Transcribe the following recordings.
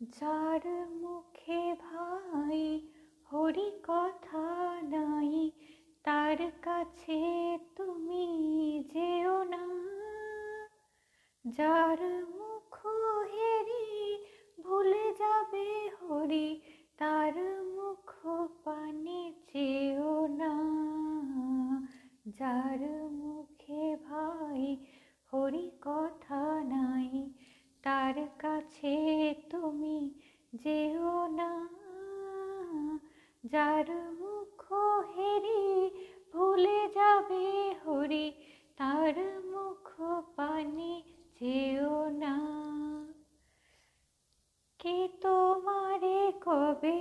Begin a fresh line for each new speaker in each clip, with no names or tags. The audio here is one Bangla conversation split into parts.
যার মুখে ভাই হরি কথা নাই, তার কাছে তুমি যেও না। যার মুখ হেরি ভুলে যাবে হরি, তার মুখ পানে চেও না। যার মুখে ভাই হরি কথা নাই, তার কাছে তুমি যেও না, যার মুখ হেরি ভুলে যাবে হরি, তার মুখ পানে যেও না। কে তোমারে কবে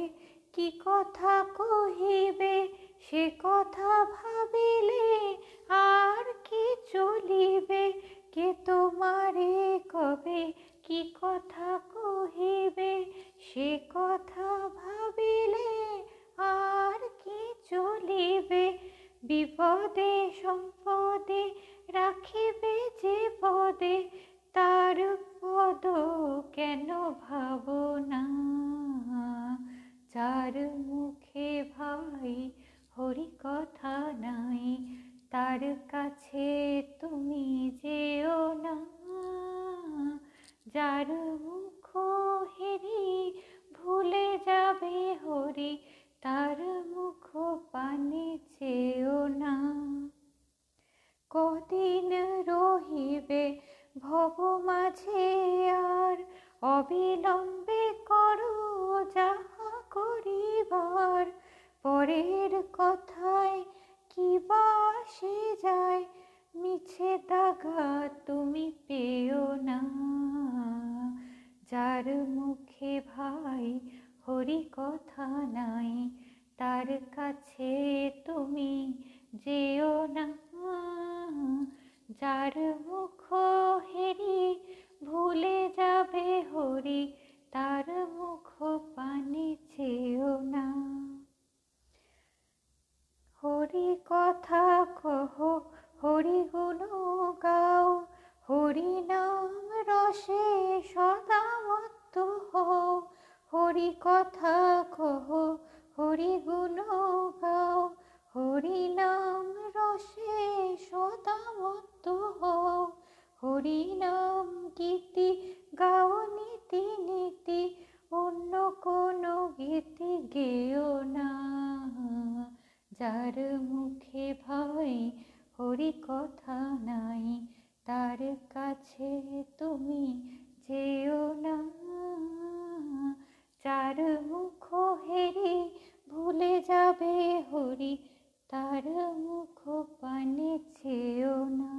কি কথা কহিবে, সে কথা ভাবিলে আর কি চলিবে? কে তোমারে কবে কি কথা বিপদে, সম্পদে রাখিবে যে পদে, তার পদ কেন ভাবো না? যার মুখে ভাই হরি কথা নাই, তার কাছে তুমি যেও না। যার মুখ ভব মাঝে আর অবিলম্বে করো যাহা করিবার। পরের কথায় কি বাসে যায়, মিছে দাগা তুমি পেও না। যার মুখে ভাই হরি কথা নাই, তার কাছে তুমি যেও না। যার মুখ হরি গুণ গাও, হরি নাম রসে সদা মত্ত হও। হরি কথা কহ, হরি গুণ গাও, হরি নাম রসে সদা মত্ত হও। হরি নাম গীতি গাও নীতি নীতি, অন্য কোনো গীতি গেও না। যার মুখে ভাই হরি কথা নাই, তার কাছে তুমি যেও না। চার মুখ হেরি ভুলে যাবে হরি, তার মুখ পানে চেও না।